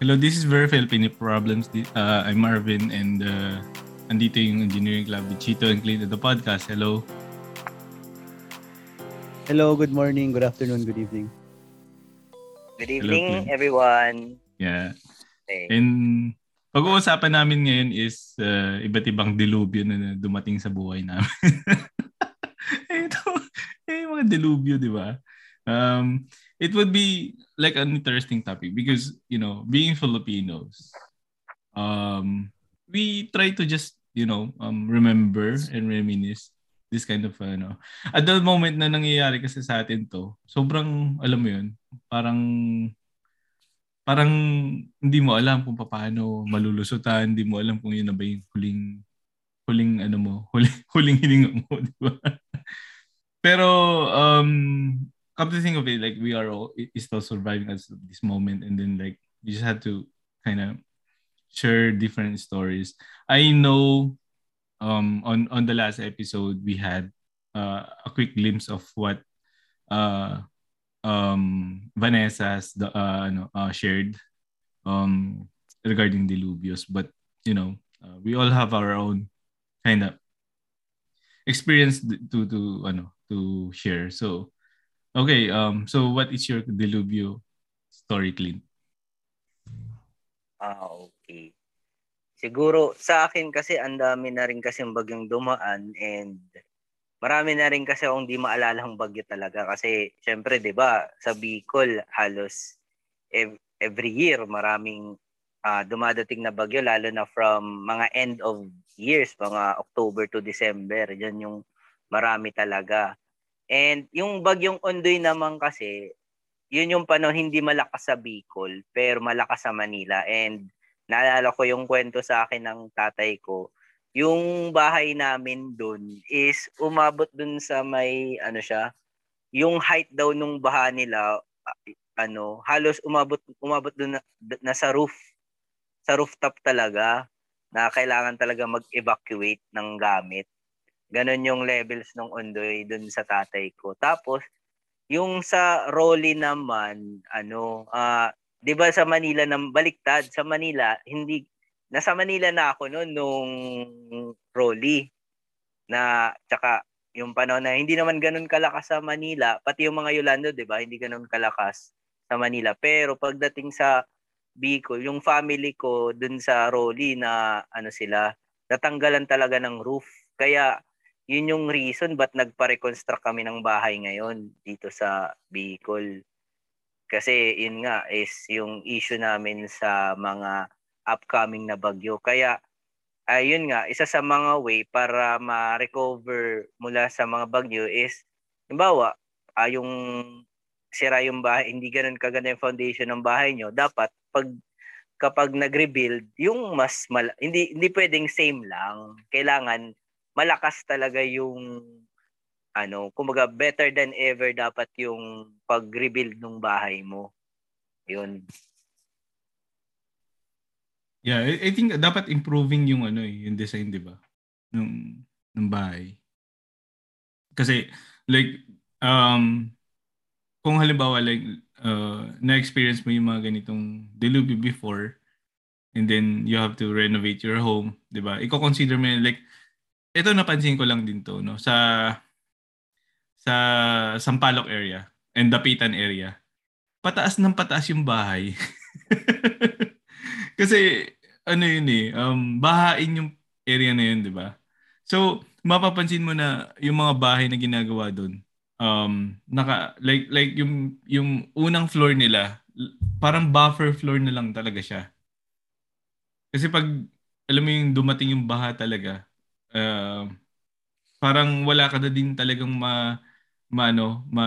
Hello, this is Very Filipino Problems. Uh, I'm Marvin and uh, andito yung Engineering Club with Chito and Clint at the podcast. Hello. Hello, good morning, good afternoon, good evening. Good evening, Hello, everyone. Yeah. Okay. And pag-uusapan namin ngayon is uh, iba't ibang dilubyo na dumating sa buhay namin. Ito, eh, mga dilubyo, di ba? Um, it would be like an interesting topic because you know being Filipinos, um, we try to just you know um, remember and reminisce this kind of ano. At the moment na nangyayari kasi sa atin to, sobrang alam mo yun, parang parang hindi mo alam kung paano malulusutan, hindi mo alam kung yun na ba yung huling huling ano mo, huling huling hininga mo, di ba? Pero um come to think of it, like we are all is still surviving at this moment, and then like we just had to kind of share different stories. I know um on on the last episode we had uh, a quick glimpse of what uh um Vanessa's the uh, ano, uh shared um regarding Diluvios but you know uh, we all have our own kind of experience to to ano to share so Okay, um, so what is your Deluvio story, Clint? Ah, okay. Siguro sa akin kasi ang dami na rin kasi bagyong dumaan and marami na rin kasi akong di maalala ang bagyo talaga kasi syempre 'di ba sa Bicol halos every year maraming uh, dumadating na bagyo lalo na from mga end of years mga October to December yan yung marami talaga And yung bagyong Ondoy naman kasi, yun yung panahon hindi malakas sa Bicol, pero malakas sa Manila. And naalala ko yung kwento sa akin ng tatay ko, yung bahay namin doon is umabot doon sa may ano siya, yung height daw nung baha nila ano, halos umabot umabot doon na, na sa roof. Sa rooftop talaga na kailangan talaga mag-evacuate ng gamit. Ganon yung levels ng Ondoy dun sa tatay ko. Tapos, yung sa Rolly naman, ano, uh, 'di ba sa Manila nang baliktad sa Manila, hindi nasa Manila na ako noon nung Rolly na tsaka yung panahon na hindi naman ganun kalakas sa Manila, pati yung mga Yolando, 'di ba? Hindi ganun kalakas sa Manila. Pero pagdating sa Bicol, yung family ko dun sa Rolly na ano sila, natanggalan talaga ng roof. Kaya yun yung reason ba't nagpa-reconstruct kami ng bahay ngayon dito sa Bicol. Kasi yun nga is yung issue namin sa mga upcoming na bagyo. Kaya ayun nga, isa sa mga way para ma-recover mula sa mga bagyo is, halimbawa, uh, yung sira yung bahay, hindi ganun kaganda yung foundation ng bahay nyo, dapat pag kapag nag-rebuild, yung mas mal- hindi hindi pwedeng same lang. Kailangan malakas talaga yung ano, kumbaga better than ever dapat yung pag-rebuild ng bahay mo. Yun. Yeah, I, think dapat improving yung ano eh, yung design, 'di ba? Ng ng bahay. Kasi like um kung halimbawa like uh, na-experience mo yung mga ganitong deluge before and then you have to renovate your home, 'di ba? Iko-consider mo like ito napansin ko lang din to no sa sa Sampaloc area and Dapitan area. Pataas ng pataas yung bahay. Kasi ano yun eh, um, bahain yung area na yun, di ba? So, mapapansin mo na yung mga bahay na ginagawa doon, um, naka, like, like yung, yung unang floor nila, parang buffer floor na lang talaga siya. Kasi pag, alam mo yung dumating yung baha talaga, uh, parang wala ka na din talagang ma, ma ano, ma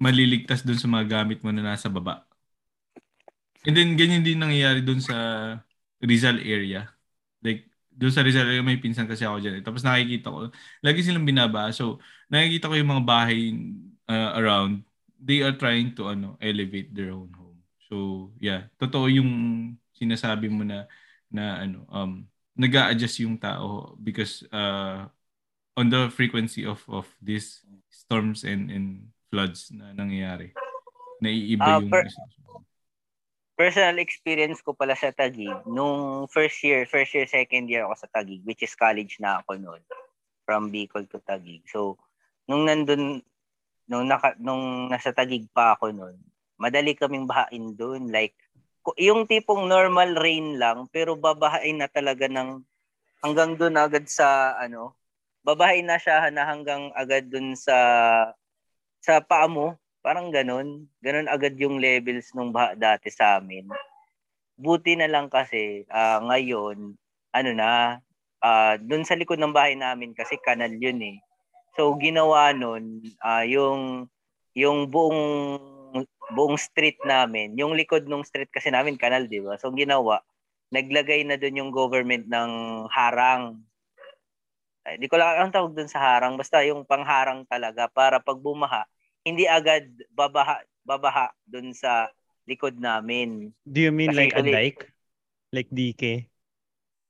maliligtas doon sa mga gamit mo na nasa baba. And then ganyan din nangyayari doon sa Rizal area. Like doon sa Rizal area may pinsan kasi ako diyan. Tapos nakikita ko lagi silang binaba. So nakikita ko yung mga bahay uh, around they are trying to ano elevate their own home. So yeah, totoo yung sinasabi mo na na ano um nag adjust yung tao because uh, on the frequency of of these storms and and floods na nangyayari. Naiiba uh, yung per- personal experience ko pala sa Tagig, nung first year, first year, second year ako sa Tagig, which is college na ako noon, from Bicol to Tagig. So, nung nandun, nung, naka, nung nasa Tagig pa ako noon, madali kaming bahain doon. Like, yung tipong normal rain lang, pero babahain na talaga ng hanggang doon agad sa, ano, babahain na siya na hanggang agad doon sa, sa paa mo, Parang ganun. Ganun agad yung levels nung baha dati sa amin. Buti na lang kasi uh, ngayon, ano na, uh, dun sa likod ng bahay namin kasi kanal yun eh. So ginawa nun, uh, yung yung buong buong street namin, yung likod ng street kasi namin kanal, 'di ba? So ginawa, naglagay na doon yung government ng harang. Hindi ko lang ang tawag doon sa harang, basta yung pangharang talaga para pag bumaha, hindi agad babaha babaha doon sa likod namin. Do you mean Kasi like a dike? Like dike?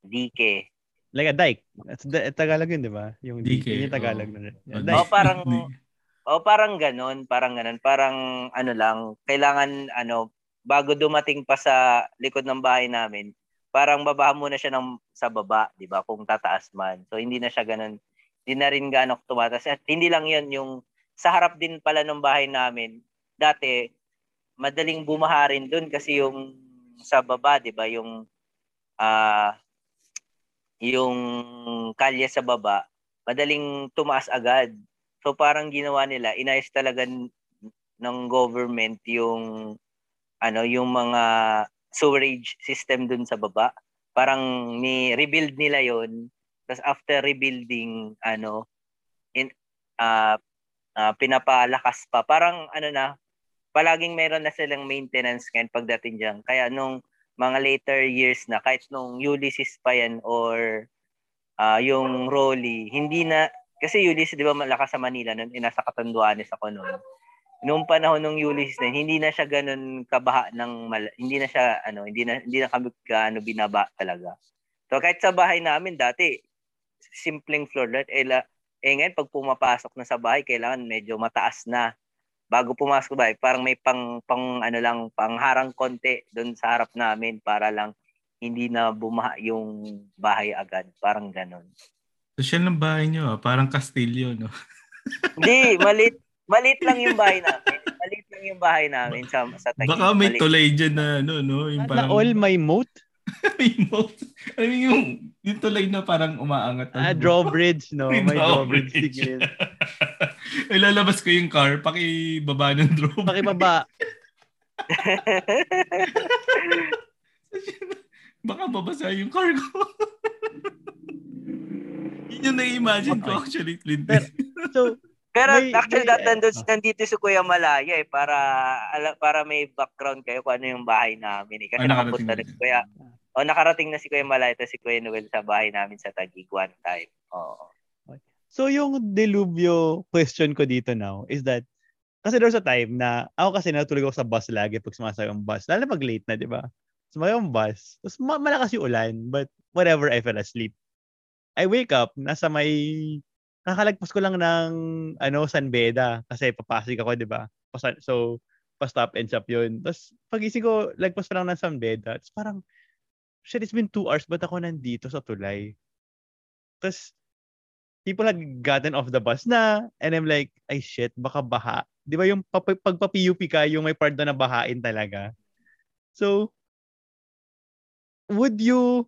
Dike. Like a dike. It's the, Tagalog yun, di ba? Yung dike. dike yung Tagalog oh. na. Yeah, oh, parang oh, parang ganun, parang ganun, parang ano lang, kailangan ano bago dumating pa sa likod ng bahay namin, parang babaha muna siya ng sa baba, 'di ba? Kung tataas man. So hindi na siya ganun. Hindi na rin gaano tumataas. At hindi lang 'yon yung sa harap din pala ng bahay namin, dati, madaling bumaharin doon kasi yung sa baba, di ba, yung uh, yung kalye sa baba, madaling tumaas agad. So parang ginawa nila, inayos talaga ng government yung ano, yung mga sewerage system dun sa baba. Parang ni rebuild nila yon tapos after rebuilding ano in uh, uh, pinapalakas pa. Parang ano na, palaging meron na silang maintenance ngayon pagdating diyan. Kaya nung mga later years na, kahit nung Ulysses pa yan or uh, yung Rolly, hindi na, kasi Ulysses di ba malakas sa Manila noon, eh, nasa Katanduanes ako noon. Noong panahon ng Ulysses na, hindi na siya ganun kabaha ng, mal- hindi na siya, ano, hindi na, hindi na kami gaano binaba talaga. So kahit sa bahay namin dati, simpleng floor lot, eh, eh ngayon, pag pumapasok na sa bahay, kailangan medyo mataas na. Bago pumasok bahay, parang may pang, pang ano lang, pangharang konti doon sa harap namin para lang hindi na bumaha yung bahay agad. Parang ganon. Social ng bahay nyo, ah. parang Castillo, no? Hindi, malit malit lang yung bahay namin. Malit lang yung bahay namin sa, sa Taguig. Baka may malit. tulay dyan na, ano, no? Yung parang... Na all my moat? may moat. I mean, yung, yung tulay na parang umaangat. Ah, drawbridge, no? May, may drawbridge. drawbridge. Ay, lalabas ko yung car, pakibaba ng drawbridge. Pakibaba. Baka babasa yung car ko. Yun yung na-imagine ko actually, Clint. so, pero may, actually, may, nandun, uh, nandito si Kuya Malaya eh, para, para may background kayo kung ano yung bahay namin eh. Kasi oh, nakapunta na si Kuya, o oh, nakarating na si Kuya Malaya at si Kuya Noel sa bahay namin sa Taguig one time. Oo. So yung delubyo question ko dito now is that kasi there's a time na ako kasi natulog ako sa bus lagi pag sumasakay ang bus. Lalo pag late na, di ba? Sumakay ang bus. Tapos ma- malakas yung ulan, but whatever, I fell asleep. I wake up, nasa may kakalagpas ko lang ng ano San Beda kasi papasok ako, 'di ba? So pa-stop and shop 'yun. Tapos pagising ko, lagpas pa lang ng San Beda. Tapos parang shit, it's been two hours ba't ako nandito sa tulay? Tapos people had gotten off the bus na and I'm like, ay shit, baka baha. 'Di ba yung pag papi-UP ka, yung may part na bahain talaga. So would you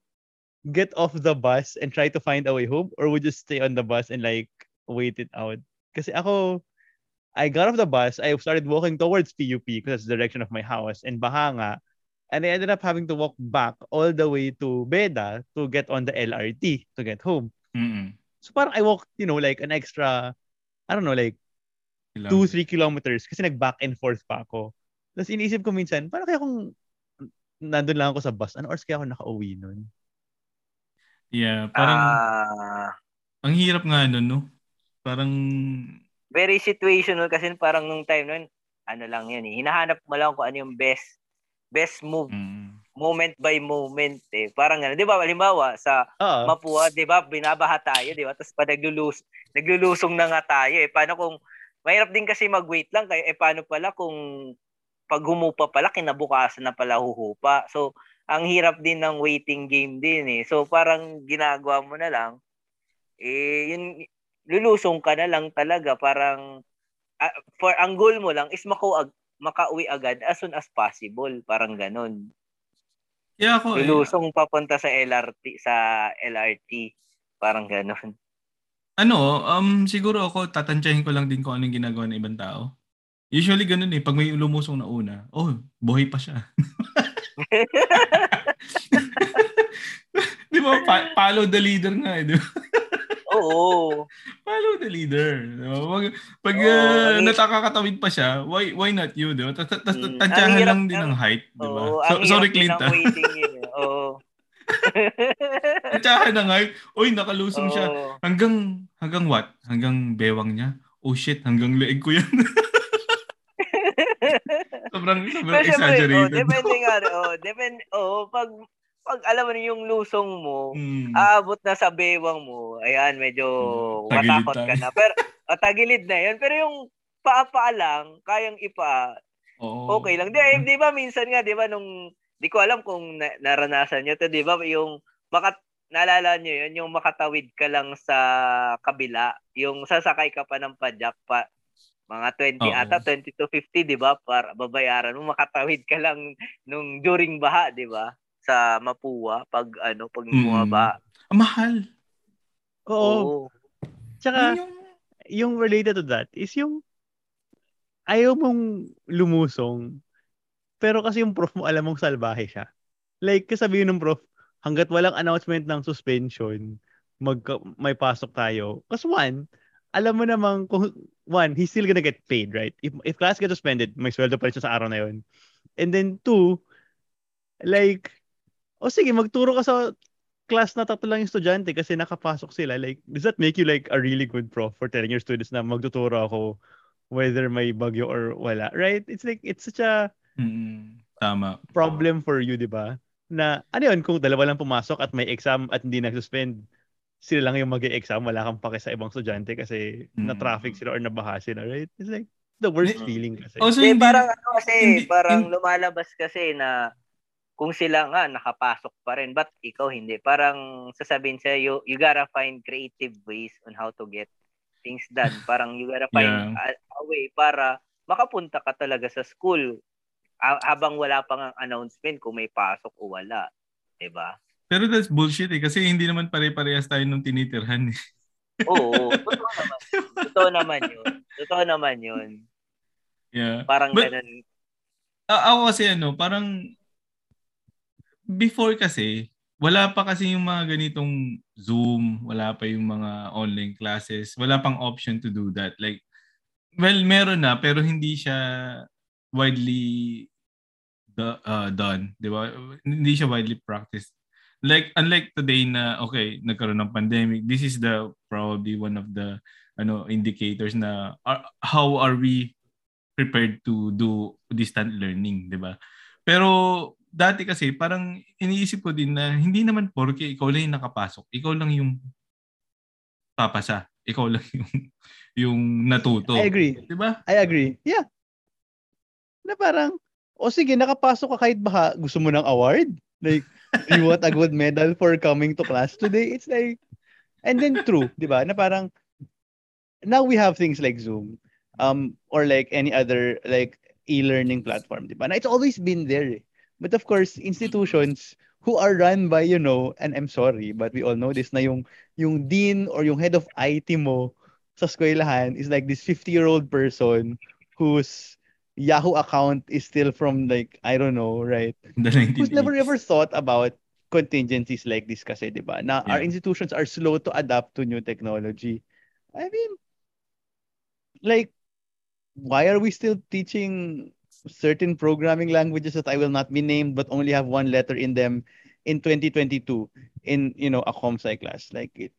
get off the bus and try to find a way home or would you stay on the bus and like wait it out? Kasi ako, I got off the bus, I started walking towards PUP because that's the direction of my house and Bahanga. And I ended up having to walk back all the way to Beda to get on the LRT to get home. Mm-mm. So parang I walked, you know, like an extra, I don't know, like Kilometer. two, three kilometers kasi nag-back and forth pa ako. Tapos iniisip ko minsan, paano kaya kung nandun lang ako sa bus, ano oras kaya ako nakauwi nun? Yeah, parang uh, ang hirap nga nun, no? Parang very situational kasi parang nung time nun, ano lang yun eh. Hinahanap mo lang kung ano yung best best move. Mm. Moment by moment eh. Parang ano, 'di ba? Halimbawa sa uh-huh. Mapua, 'di ba? Binabaha tayo, 'di ba? Tapos pa naglulus naglulusong na nga tayo eh. Paano kung mahirap din kasi mag-wait lang kayo eh paano pala kung pag humupa pala, kinabukasan na pala huhupa. So, ang hirap din ng waiting game din eh. So, parang ginagawa mo na lang, eh, yun, lulusong ka na lang talaga. Parang, uh, for, ang goal mo lang is maku makauwi agad as soon as possible. Parang ganun. Yeah, ako, Lulusong yeah. papunta sa LRT, sa LRT. Parang ganun. Ano, um, siguro ako, tatantyahin ko lang din kung anong ginagawa ng ibang tao. Usually ganun eh, pag may lumusong na una, oh, buhay pa siya. di ba, pa- follow the leader nga eh, di ba? Oo. Follow the leader. Pag, pag oh, uh, natakakatawid pa siya, why why not you, di ba? Mm, Tantyahan lang din ng height, di ba? So, sorry, Clint. Ang waiting. Eh. Oo. Tsahan na nga. Uy, nakalusong oh. siya. Hanggang, hanggang what? Hanggang bewang niya? Oh shit, hanggang leeg ko yan. sobrang, sobrang Pero exaggerated. Oh, depende nga. Oh, depende, oh, pag, pag alam mo yung lusong mo, mm. aabot na sa bewang mo, ayan, medyo mm. matakot ka na. Pero, oh, tagilid na yan. Pero yung paa-paa lang, kayang ipa, oh. okay lang. Di, di ba minsan nga, di ba, nung Di ko alam kung na- naranasan nyo to, di ba? Yung makat naalala nyo yun, yung makatawid ka lang sa kabila, yung sasakay ka pa ng padyak pa, mga 20 Oo. ata, 20 to 50, di ba? Para babayaran mo, makatawid ka lang nung during baha, di ba? Sa Mapua, pag ano, pag mm. bumaba. Ang mahal. Oo. Oo. Tsaka, yung... yung related to that is yung ayaw mong lumusong pero kasi yung prof mo, alam mong salbahe siya. Like, kasabihin ng prof, hanggat walang announcement ng suspension, mag, may pasok tayo. Kasi one, alam mo namang kung, one, he's still gonna get paid, right? If, if class gets suspended, may sweldo pa rin sa araw na yun. And then two, like, o oh, sige, magturo ka sa class na tatlo lang yung estudyante kasi nakapasok sila. Like, does that make you like a really good prof for telling your students na magtuturo ako whether may bagyo or wala, right? It's like, it's such a, Mm, tama. Problem for you, di ba? Na, ano yun, kung dalawa lang pumasok at may exam at hindi nag-suspend, sila lang yung mag exam wala kang pake sa ibang estudyante kasi mm. na-traffic sila or nabaha sila, right? It's like, the worst mm. feeling kasi. Also, hindi, parang ano kasi, hindi, parang hindi, lumalabas kasi na kung sila nga nakapasok pa rin, but ikaw hindi. Parang sasabihin sa you, you gotta find creative ways on how to get things done. Parang you gotta find yeah. a, a way para makapunta ka talaga sa school habang wala pang ang announcement kung may pasok o wala. 'Di ba? Pero that's bullshit eh. Kasi hindi naman pare-parehas tayo nung tinitirhan eh. Oo. Totoo naman. Totoo naman yun. Totoo naman yun. Yeah. Parang But, ganun. Uh, ako kasi ano, parang before kasi, wala pa kasi yung mga ganitong Zoom, wala pa yung mga online classes, wala pang option to do that. Like, well, meron na, pero hindi siya widely the, uh, done, di ba? Hindi siya widely practiced. Like, unlike today na, okay, nagkaroon ng pandemic, this is the, probably one of the, ano, indicators na, are, how are we prepared to do distant learning, di ba? Pero, dati kasi, parang iniisip ko din na, hindi naman porke ikaw lang yung nakapasok, ikaw lang yung papasa. Ikaw lang yung, yung natuto. I agree. Di ba? I agree. Yeah. Na parang, o sige, nakapasok ka kahit baka gusto mo ng award. Like, you want a good medal for coming to class today? It's like, and then true, di ba? Na parang, now we have things like Zoom, um, or like any other, like, e-learning platform, di ba? Na it's always been there. Eh. But of course, institutions who are run by, you know, and I'm sorry, but we all know this, na yung, yung dean or yung head of IT mo sa eskwelahan is like this 50-year-old person who's Yahoo account is still from like I don't know, right? The Who's never ever thought about contingencies like this kasi, 'di ba? Na yeah. our institutions are slow to adapt to new technology. I mean like why are we still teaching certain programming languages that I will not be named but only have one letter in them in 2022 in you know a comsci class like it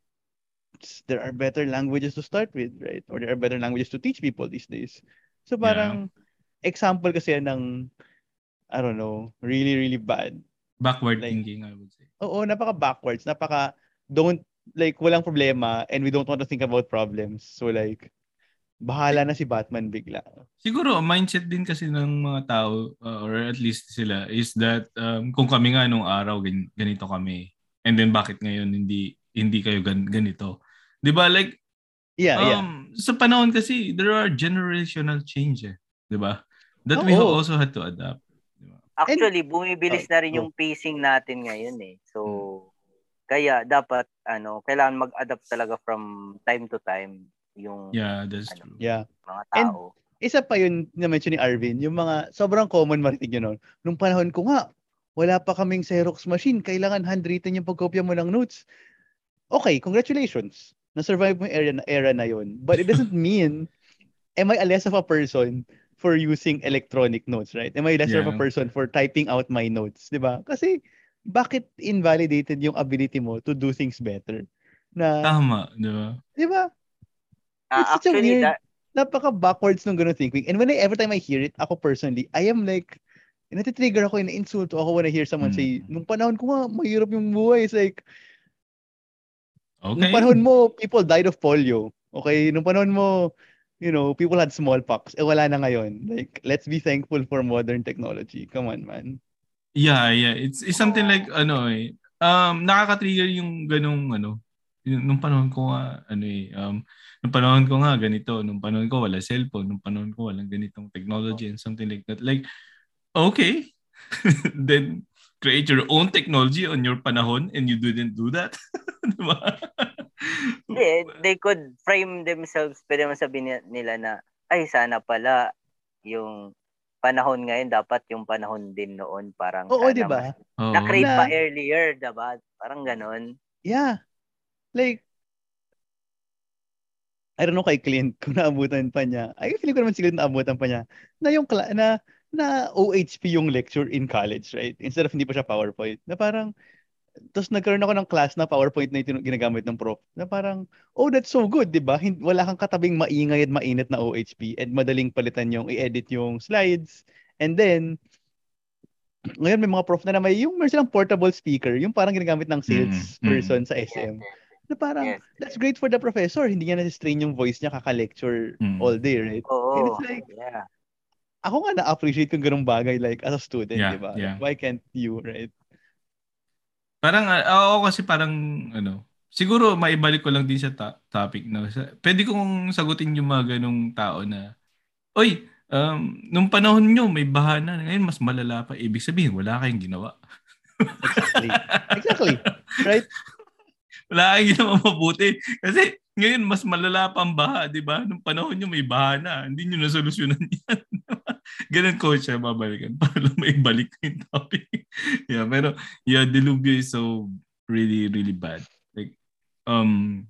there are better languages to start with right or there are better languages to teach people these days so parang yeah example kasi ng, I don't know, really, really bad. Backward like, thinking, I would say. Oo, napaka backwards. Napaka, don't, like, walang problema and we don't want to think about problems. So like, bahala na si Batman bigla. Siguro, mindset din kasi ng mga tao, uh, or at least sila, is that um, kung kami nga nung araw, gan- ganito kami. And then bakit ngayon hindi hindi kayo gan- ganito? 'Di ba like Yeah, um, yeah. Sa panahon kasi, there are generational change eh. 'Di ba? That oh, we oh. also had to adapt. Actually, bumibilis na rin yung pacing natin ngayon eh. So, hmm. kaya dapat ano, kailangan mag-adapt talaga from time to time yung Yeah, that's ano, true. Yeah. mga tao. And isa pa yun na mention ni Arvin, yung mga sobrang common marinig yun noon. Nung panahon ko nga, wala pa kaming Xerox machine, kailangan handwritten yung pagkopya mo ng notes. Okay, congratulations na-survive mo yung era, era na yun. But it doesn't mean, am I a less of a person for using electronic notes, right? Am I less yeah. of a person for typing out my notes, di ba? Kasi, bakit invalidated yung ability mo to do things better? Na, Tama, di ba? Di ba? Uh, It's such actually, a weird, that... napaka-backwards ng ganun thinking. And when I, every time I hear it, ako personally, I am like, natitrigger ako, ina-insulto ako when I hear someone mm. say, nung panahon ko nga, mahirap yung buhay. It's like, Okay. Nung panahon mo, people died of polio. Okay? Nung panahon mo, you know, people had smallpox. Eh, wala na ngayon. Like, let's be thankful for modern technology. Come on, man. Yeah, yeah. It's, it's something like, ano eh, um, nakaka-trigger yung ganung, ano, nung panahon ko nga, ano eh, um, nung panahon ko nga ganito, nung panahon ko wala cellphone, nung panahon ko walang ganitong technology and something like that. Like, okay, then create your own technology on your panahon and you didn't do that? diba? yeah, they could frame themselves, pwede mo sabihin nila na, ay, sana pala yung panahon ngayon dapat yung panahon din noon parang Oo, di ba? Na-crave pa earlier, diba? Parang ganon. Yeah. Like, I don't know kay Clint kung naabutan pa niya. Ay, feeling ko naman siguro naabutan pa niya na yung na na OHP yung lecture in college, right? Instead of hindi pa siya PowerPoint. Na parang, tapos nagkaroon ako ng class na PowerPoint na ito ginagamit ng prof. Na parang, oh, that's so good, di ba? Wala kang katabing maingay at mainit na OHP and madaling palitan yung i-edit yung slides. And then, ngayon may mga prof na naman, yung meron silang portable speaker, yung parang ginagamit ng sales mm-hmm. person sa SM. Na parang, yes. that's great for the professor. Hindi niya na-strain yung voice niya kaka-lecture mm-hmm. all day, right? Oo. And it's like, yeah ako nga na-appreciate yung ganung bagay like as a student, yeah, di ba? Yeah. Why can't you, right? Parang, uh, ako kasi parang, ano, siguro maibalik ko lang din sa ta- topic na, sa, pwede kong sagutin yung mga ganung tao na, oy, um, nung panahon nyo, may bahana, ngayon mas malala pa. Ibig sabihin, wala kayong ginawa. exactly. Exactly. Right? wala kayong ginawa mabuti. Kasi ngayon, mas malala pa ang baha, di ba? Nung panahon nyo, may baha na. Hindi nyo nasolusyonan yan. Ganun ko siya babalikan para lang may balik yung topic. yeah, pero yeah, Delubio is so really, really bad. Like, um,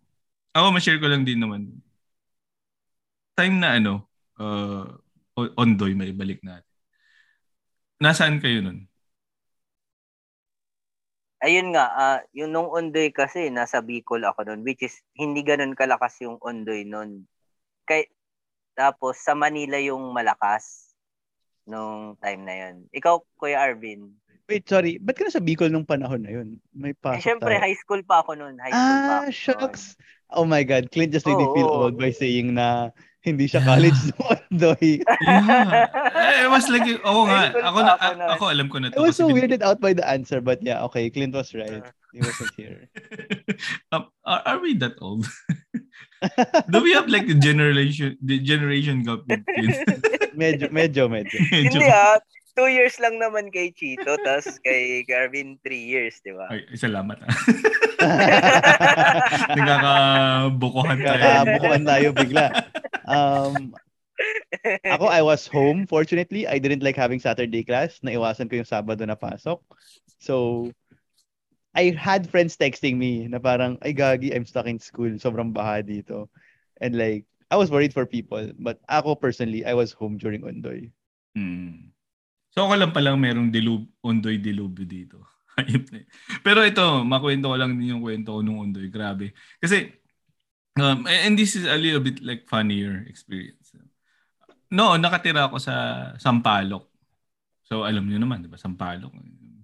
ako ma-share ko lang din naman. Time na ano, uh, Ondoy, may balik natin. Nasaan kayo nun? ayun nga, uh, yung nung Ondoy kasi, nasa Bicol ako noon, which is hindi ganun kalakas yung Ondoy noon. Kay, tapos sa Manila yung malakas nung time na yun. Ikaw, Kuya Arvin? Wait, sorry. Ba't ka nasa Bicol nung panahon na yun? May pasok eh, syempre, tayo. high school pa ako noon. High school ah, pa ako shucks. Noon. Oh my God. Clint just made oh, me feel old by saying na hindi siya college yeah. Doy. yeah. It was like, oo nga. Ako, na, ako, ako alam ko na to. I was so weirded out by the answer, but yeah, okay, Clint was right. He wasn't here. um, are, are we that old? Do we have like the generation the generation gap with Clint? medyo, medyo, medyo. medyo. Hindi ah. Two years lang naman kay Chito, tapos kay Garvin, three years, di ba? Ay, salamat ah. Nagkakabukuhan tayo. Nagkakabukuhan tayo bigla. Um, ako, I was home. Fortunately, I didn't like having Saturday class. Naiwasan ko yung Sabado na pasok. So, I had friends texting me na parang, ay gagi, I'm stuck in school. Sobrang baha dito. And like, I was worried for people. But ako personally, I was home during Ondoy. Hmm. So ako lang palang merong dilub, Ondoy dilubyo dito. Pero ito, makwento ko lang din yung kwento ko nung Ondoy. Grabe. Kasi, um, and this is a little bit like funnier experience. No, nakatira ako sa Sampaloc. So alam niyo naman, 'di ba? Sampaloc,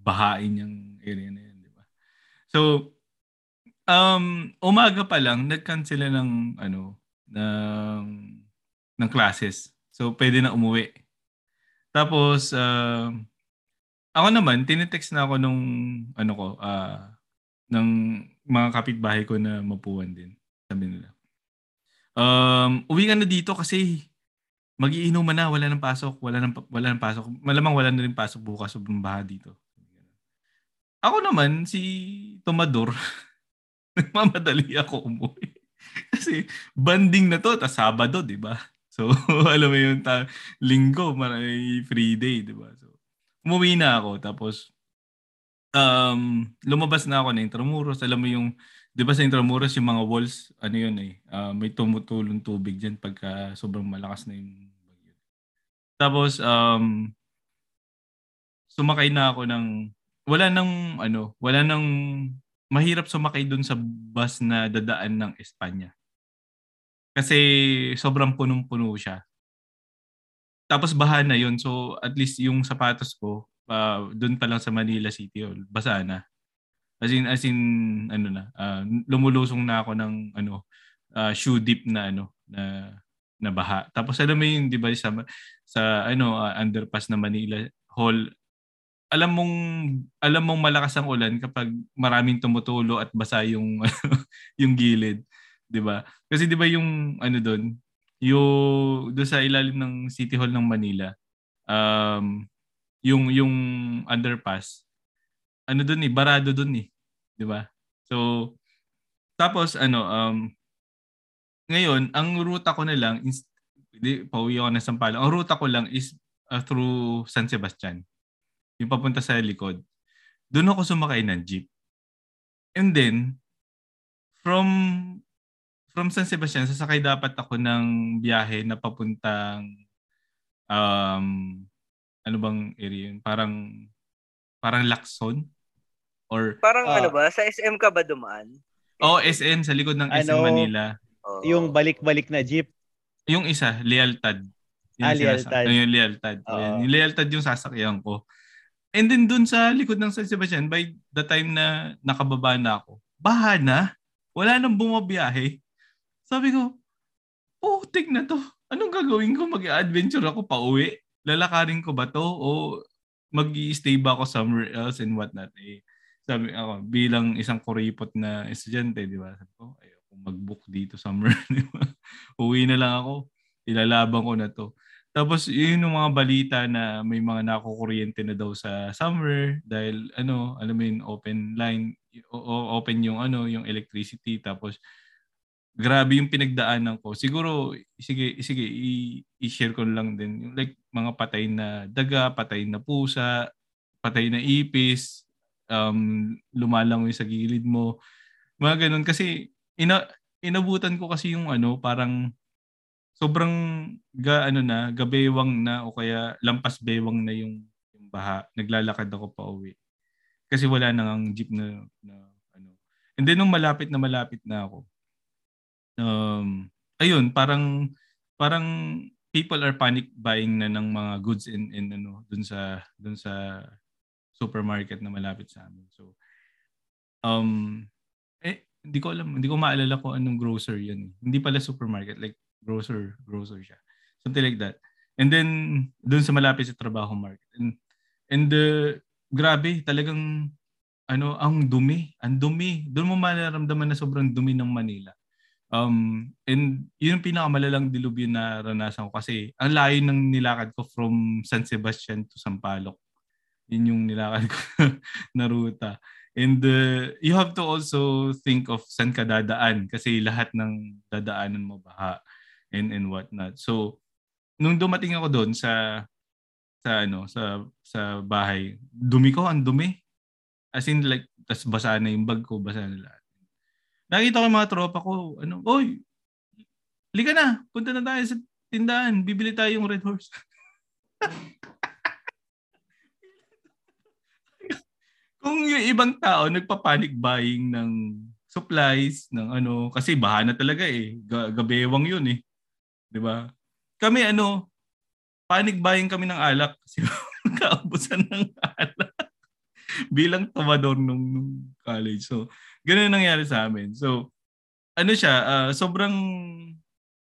bahain yung area na 'yan, 'di ba? So um umaga pa lang nag-cancel ng ano ng ng classes. So, pwede na umuwi. Tapos, uh, ako naman, tinitext na ako nung, ano ko, uh, ng mga kapitbahay ko na mapuwan din. Sabi nila. Um, uwi ka na dito kasi magiinuman na, wala nang pasok, wala nang, wala nang pasok. Malamang wala na rin pasok bukas, sobrang baha dito. Ako naman, si Tomador, nagmamadali ako umuwi. Kasi banding na to, ta Sabado, di ba? So, alam mo yung ta- linggo, may free day, di ba? So, umuwi na ako. Tapos, um, lumabas na ako na Intramuros. Alam mo yung, di ba sa Intramuros, yung mga walls, ano yun eh, uh, may tumutulong tubig dyan pagka sobrang malakas na yung bagyo. Tapos, um, sumakay na ako ng wala nang ano, wala nang mahirap sumakay dun sa bus na dadaan ng Espanya. Kasi sobrang punong-puno siya. Tapos baha na yun. So at least yung sapatos ko, uh, dun pa lang sa Manila City Hall, basa na. As in, as in ano na, uh, lumulusong na ako ng ano, uh, shoe deep na ano, na na baha. Tapos alam mo yung 'di ba sa sa ano uh, underpass na Manila Hall alam mong alam mong malakas ang ulan kapag maraming tumutulo at basa yung yung gilid, 'di ba? Kasi 'di ba yung ano doon, yung do sa ilalim ng City Hall ng Manila, um yung yung underpass ano doon eh, barado doon eh, 'di ba? So tapos ano um ngayon, ang ruta ko na lang is hindi pauwi ako na Sampaloc. Ang ruta ko lang is uh, through San Sebastian yung papunta sa likod, doon ako sumakay ng jeep. And then, from from San Sebastian, sasakay dapat ako ng biyahe na papuntang um, ano bang area yun? Parang parang Lacson? Or Parang uh, ano ba? Sa SM ka ba dumaan? Oh, SM sa likod ng SM ano, Manila. Oh. Yung balik-balik na jeep. Yung isa, Lealtad. Yung ah, Lealtad. Yung Lealtad. Uh, yung Lealtad yung sasakyan ko. And then dun sa likod ng San Sebastian, by the time na nakababa na ako, baha na. Wala nang bumabiyahe. Sabi ko, oh, tig na to. Anong gagawin ko? Mag-adventure ako pa uwi? Lalakarin ko ba to? O mag stay ba ako somewhere else and whatnot? Eh, sabi ako, bilang isang kuripot na estudyante, di ba? Sabi ko, ayoko mag-book dito somewhere. Di? Uwi na lang ako. Ilalaban ko na to. Tapos yun yung mga balita na may mga nakukuryente na daw sa summer dahil ano, alam mo yun, open line, o, open yung ano, yung electricity tapos grabe yung pinagdaanan ko. Siguro sige sige i- i-share ko lang din like mga patay na daga, patay na pusa, patay na ipis, um lumalangoy sa gilid mo. Mga ganun kasi ina inabutan ko kasi yung ano, parang sobrang ga ano na, gabewang na o kaya lampas bewang na yung, yung baha. Naglalakad ako pa uwi. Kasi wala nang jeep na, na ano. And then nung malapit na malapit na ako, um, ayun, parang parang people are panic buying na ng mga goods in in ano dun sa dun sa supermarket na malapit sa amin. So um eh hindi ko alam, hindi ko maalala kung anong grocery yan. Hindi pala supermarket, like grocer, grocer siya. Something like that. And then, doon sa malapit sa trabaho market. And, and uh, grabe, talagang, ano, ang dumi. Ang dumi. Doon mo mararamdaman na sobrang dumi ng Manila. Um, and yun yung pinakamalalang dilubyo na ranasan ko kasi ang layo ng nilakad ko from San Sebastian to Sampaloc. Yun yung nilakad ko na ruta. And uh, you have to also think of saan ka dadaan kasi lahat ng dadaanan mo baha and and what not. So nung dumating ako doon sa sa ano sa sa bahay, dumi ko, ang dumi. As in like tas basa na yung bag ko, basa na lahat. Nakita ko yung mga tropa ko, ano, oy, lika na, punta na tayo sa tindahan, bibili tayo yung Red Horse. Kung yung ibang tao nagpa-panic buying ng supplies, ng ano, kasi baha na talaga eh. Gabewang yun eh. 'Di ba? Kami ano, panic buying kami ng alak kasi kaubusan ng alak bilang tumador nung, nung college. So, ganun nangyari sa amin. So, ano siya, uh, sobrang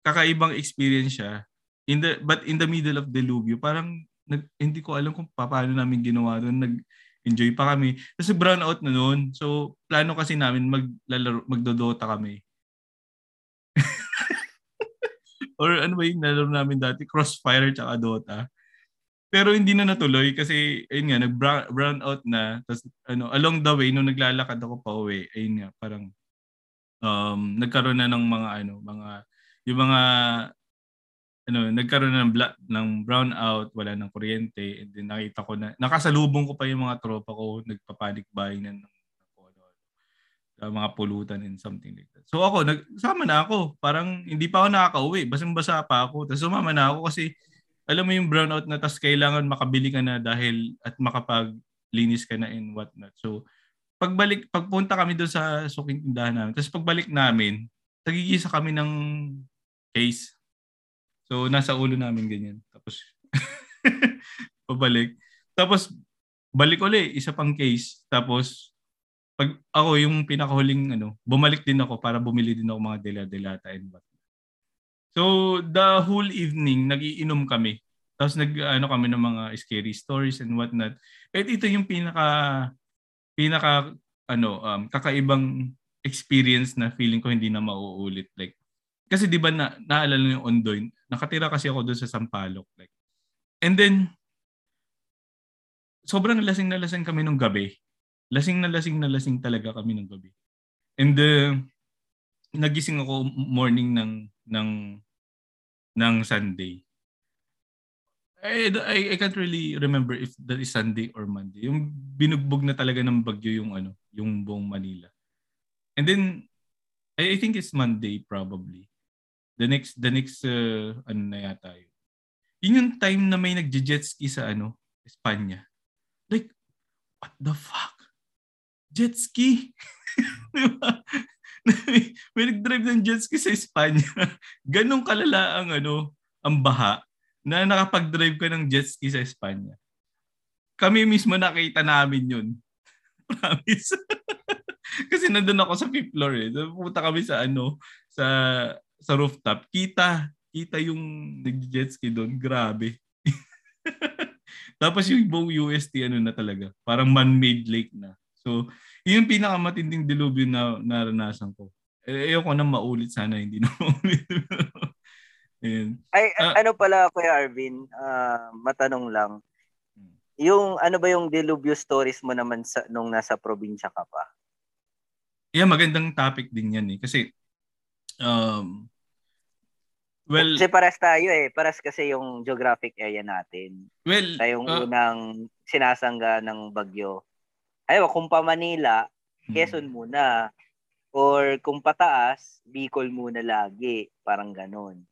kakaibang experience siya in the but in the middle of Delubyo, parang nag, hindi ko alam kung paano namin ginawa doon. Nag enjoy pa kami. Kasi brown out na noon. So plano kasi namin maglalaro magdodota kami. Or ano ba yung nalaro namin dati? Crossfire tsaka Dota. Pero hindi na natuloy kasi ayun nga nag brown out na tapos ano along the way nung naglalakad ako pa uwi ayun nga parang um nagkaroon na ng mga ano mga yung mga ano nagkaroon na ng black ng brown out wala nang kuryente and then nakita ko na nakasalubong ko pa yung mga tropa ko nagpa-panic buying na ng uh, mga pulutan and something like that. So ako, nagsama na ako. Parang hindi pa ako nakakauwi. Basang-basa pa ako. Tapos sumama na ako kasi alam mo yung brownout na tas kailangan makabili ka na dahil at makapaglinis ka na and what not. So, pagbalik, pagpunta kami doon sa suking tindahan namin, tapos pagbalik namin, tagigisa kami ng case. So, nasa ulo namin ganyan. Tapos, pabalik. Tapos, balik uli, isa pang case. Tapos, pag ako yung pinakahuling ano, bumalik din ako para bumili din ako mga dela-delata and what So, the whole evening, nagiinom kami. Tapos nag ano kami ng mga scary stories and what not. At ito yung pinaka pinaka ano um, kakaibang experience na feeling ko hindi na mauulit like kasi 'di ba na naalala yung Ondoy nakatira kasi ako doon sa Sampaloc like and then sobrang lasing na lasing kami nung gabi lasing na lasing na lasing talaga kami nung gabi and uh, nagising ako morning ng ng ng Sunday. I, I, I can't really remember if that is Sunday or Monday. Yung binugbog na talaga ng bagyo yung ano, yung buong Manila. And then I, I think it's Monday probably. The next the next uh, ano na yata yun. Yun yung time na may nagje-jet ski sa ano, Espanya. Like what the fuck? Jet ski? diba? may nag-drive ng jet ski sa Espanya. Ganong kalala ang ano, ang baha na nakapag-drive ka ng jet ski sa Espanya. Kami mismo nakita namin yun. Promise. Kasi nandun ako sa fifth floor eh. Pupunta kami sa ano, sa sa rooftop. Kita, kita yung nag-jet ski doon. Grabe. Tapos yung buong UST ano na talaga. Parang man-made lake na. So, yun yung pinakamatinding dilubyo na naranasan ko. Eh, ayoko na maulit sana, hindi na maulit. Ay, uh, ano pala, Kuya Arvin, uh, matanong lang. Yung, ano ba yung dilubyo stories mo naman sa, nung nasa probinsya ka pa? Yeah, magandang topic din yan eh. Kasi, um, well... Kasi paras tayo eh. Paras kasi yung geographic area natin. Well, Tayong uh, unang sinasangga ng bagyo ayaw, kung pa Manila, hmm. Quezon hmm. muna. Or kung pataas, Bicol muna lagi. Parang ganon.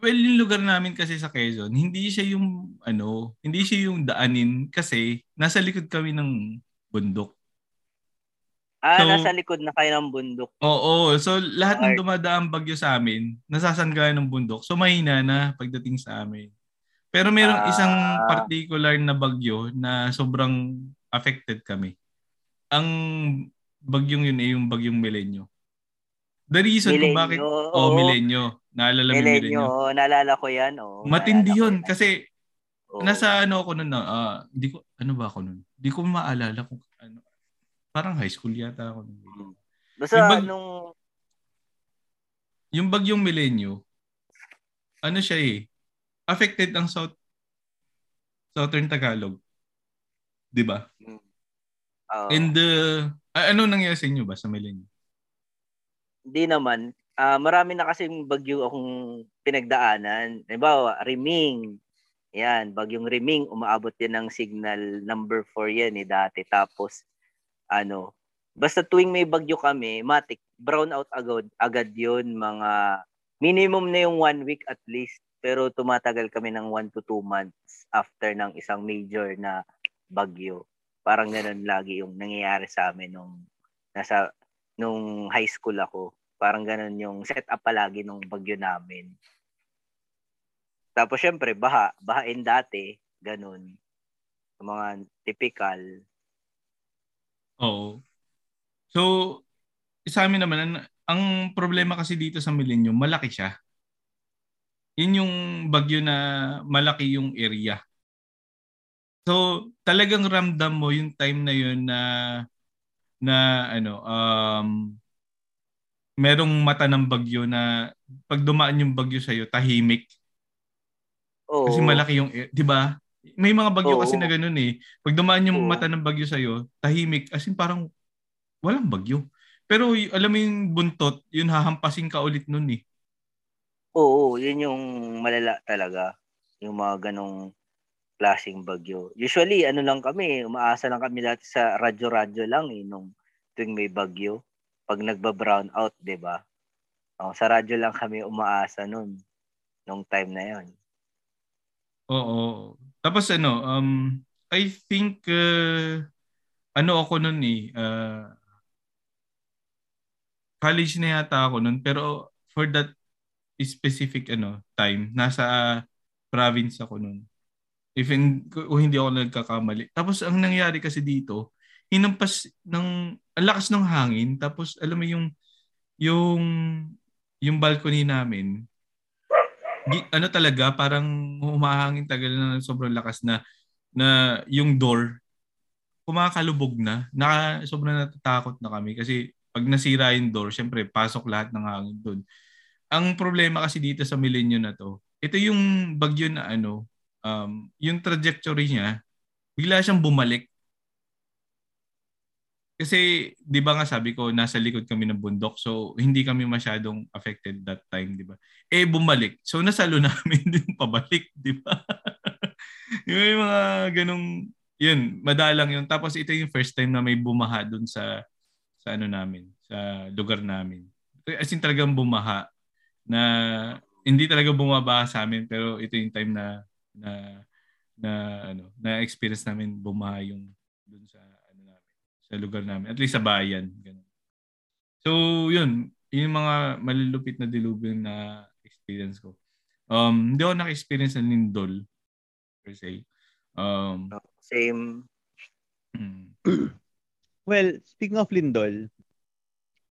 Well, yung lugar namin kasi sa Quezon, hindi siya yung ano, hindi siya yung daanin kasi nasa likod kami ng bundok. Ah, so, nasa likod na kayo ng bundok. Oo, so lahat ng dumadaang bagyo sa amin, nasasanggahan ng bundok. So mahina na pagdating sa amin. Pero merong ah. isang particular na bagyo na sobrang affected kami. Ang bagyong yun ay yung bagyong Milenyo. The reason Milenyo, kung bakit oh, oh Milenyo. Naalala mo Milenyo. Milenyo. Oh, naalala ko 'yan. Oh, Matindi 'yun kasi oh. nasa ano ako noon, uh, di ko ano ba ako noon? Di ko maalala kung ano. Parang high school yata ako noon. Hmm. Basta yung bag, nung yung bagyong Milenyo, ano siya eh, affected ang South Southern Tagalog. 'Di ba? Uh, And uh, ano nangyari sa inyo ba sa Milenyo? Hindi naman. Uh, marami na kasing bagyo akong pinagdaanan. Halimbawa, Riming. Yan, bagyong Riming, umaabot din ng signal number 4 yan eh dati. Tapos, ano, basta tuwing may bagyo kami, matik, brown out agad, agad yun. Mga, minimum na yung one week at least. Pero tumatagal kami ng 1 to 2 months after ng isang major na bagyo. Parang ganun lagi yung nangyayari sa amin nung nasa nung high school ako. Parang ganun yung set up palagi nung bagyo namin. Tapos syempre, baha. Bahain dati. Ganun. Yung mga typical. Oo. So, sa amin naman, ang, ang problema kasi dito sa Millennium, malaki siya. Yun yung bagyo na malaki yung area. So, talagang ramdam mo yung time na yun na na ano um merong mata ng bagyo na pag dumaan yung bagyo sa iyo tahimik. Oo. Kasi malaki yung 'di ba? May mga bagyo Oo. kasi na ganoon eh. Pag dumaan yung Oo. mata ng bagyo sa iyo, tahimik as in parang walang bagyo. Pero alam mo yung buntot, yun hahampasin ka ulit nun eh. Oo, yun yung malala talaga. Yung mga ganong klaseng bagyo. Usually, ano lang kami, umaasa lang kami dati sa radyo-radyo lang eh, nung tuwing may bagyo. Pag nagba-brown out, di ba? Oh, sa radyo lang kami umaasa nun, nung time na yon. Oo. Tapos ano, um, I think uh, ano ako nun eh, uh, college na yata ako nun, pero for that specific ano time, nasa province ako nun. If in, kung hindi ako nagkakamali. Tapos ang nangyari kasi dito, hinampas ng ang lakas ng hangin. Tapos alam mo yung yung yung balcony namin ano talaga parang humahangin tagal na sobrang lakas na na yung door kumakalubog na. Na sobrang natatakot na kami kasi pag nasira yung door syempre pasok lahat ng hangin doon ang problema kasi dito sa Milenyo na to ito yung bagyo na ano um, yung trajectory niya bigla siyang bumalik. Kasi 'di ba nga sabi ko nasa likod kami ng bundok so hindi kami masyadong affected that time 'di ba? Eh bumalik. So nasalo namin din pabalik 'di ba? Yung mga ganong yun madalang yun. Tapos ito yung first time na may bumaha dun sa sa ano namin sa lugar namin. As in talagang bumaha na hindi talaga bumaba sa amin pero ito yung time na na na ano na experience namin bumaha yung dun sa ano namin sa lugar namin at least sa bayan ganun. so yun yung mga malulupit na dilubyo na experience ko um hindi ako naka-experience ng lindol per se um Same. mm, Well, speaking of Lindol,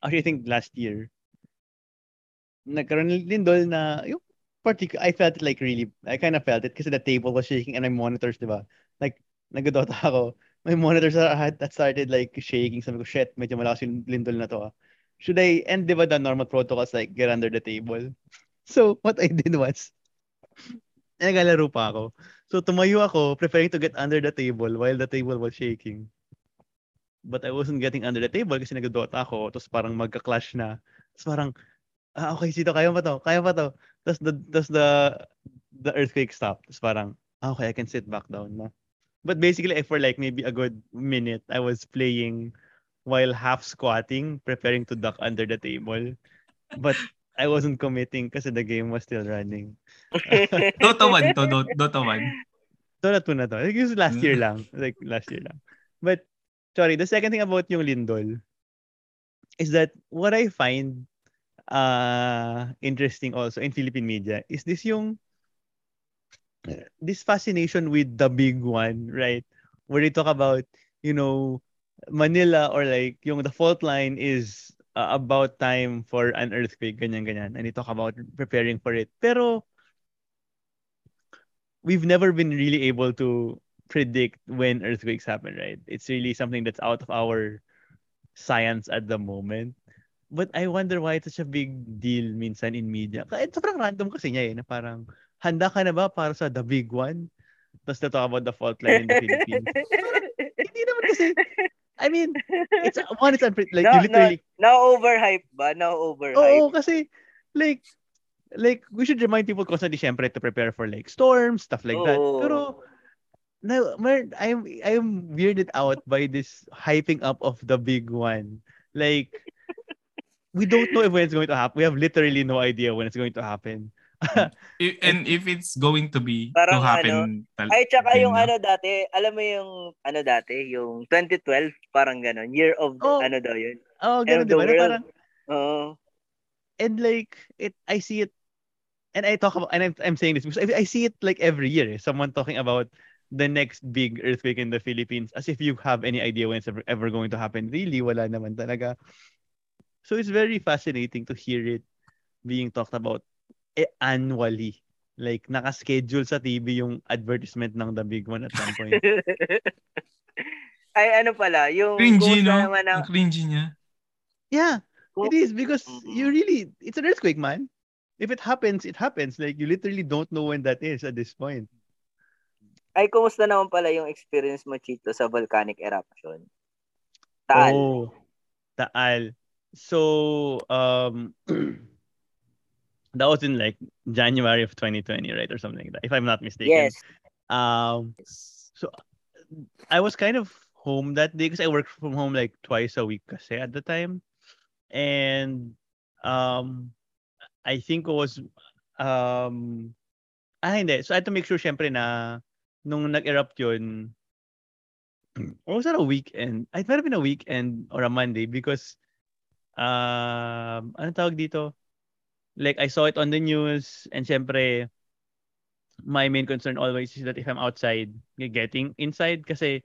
actually I think last year, nagkaroon ng Lindol na yung particular, I felt it like really, I kind of felt it kasi the table was shaking and my monitors, di ba? Like, nagdodota ako. My monitors that started like shaking. Sabi ko, shit, medyo malakas yung Lindol na to ah. Should I, and di ba the normal protocols like get under the table? So, what I did was, nagalaro pa ako. So, tumayo ako, preferring to get under the table while the table was shaking. But I wasn't getting under the table kasi nagdodota ako. Tapos parang magka-clash na. Tapos parang, ah, okay, Sito, kaya pa to, kaya pa to. Tapos the, tapos the, the earthquake stopped. Tapos parang, ah, okay, I can sit back down na. But basically, for like maybe a good minute, I was playing while half squatting, preparing to duck under the table. But I wasn't committing kasi the game was still running. Dota 1 to Dota, Dota 1 Dota 2 na to. Like, was last year lang. Like, last year lang. But, sorry, the second thing about yung Lindol is that what I find uh, interesting also in Philippine media is this yung this fascination with the big one, right? Where they talk about, you know, Manila or like yung the fault line is uh, about time for an earthquake, ganyan-ganyan. And they talk about preparing for it. Pero, we've never been really able to predict when earthquakes happen, right? It's really something that's out of our science at the moment. But I wonder why it's such a big deal minsan in media. Kaya sobrang random kasi niya eh, na parang, handa ka na ba para sa the big one? Tapos na talk about the fault line in the Philippines. Hindi naman kasi, I mean, it's one, it's unpre- like, no, you literally, no, now overhype ba? Now overhype. Oo, kasi like like we should remind people constantly syempre to prepare for like storms, stuff like that. Oo. Pero no, I'm I'm weirded out by this hyping up of the big one. Like we don't know if when it's going to happen. We have literally no idea when it's going to happen. I- and if it's going to be Parang to happen tal- Ay, tsaka yung no? ano dati, alam mo yung ano dati, yung 2012, parang gano'n. Year of, Oh. ano daw yun. Oh, ganun of di the ba? Na world. Parang, Oo. and like it I see it and I talk about and I'm, I'm saying this because I, I see it like every year eh, someone talking about the next big earthquake in the Philippines as if you have any idea when it's ever, ever going to happen really wala naman talaga so it's very fascinating to hear it being talked about eh, annually Like, naka-schedule sa TV yung advertisement ng The Big One at some point. Ay, ano pala, yung... Cringy, no? Naman ng... Ang cringy niya. Yeah, it is because you really, it's an earthquake, man. If it happens, it happens. Like, you literally don't know when that is at this point. Ay, kumusta naman pala yung experience mo, Chito, sa volcanic eruption? Taal. Oh, Taal. So, um, that was in like January of 2020, right, or something like that, if I'm not mistaken. Yes. Um, so I was kind of home that day because I worked from home like twice a week kasi at the time, and um, I think it was um, ah hindi. So I had to make sure syempre na nung nag-erupt yun, or was that a weekend? It might have been a weekend or a Monday because um, ano tawag dito? like I saw it on the news and syempre my main concern always is that if I'm outside, getting inside kasi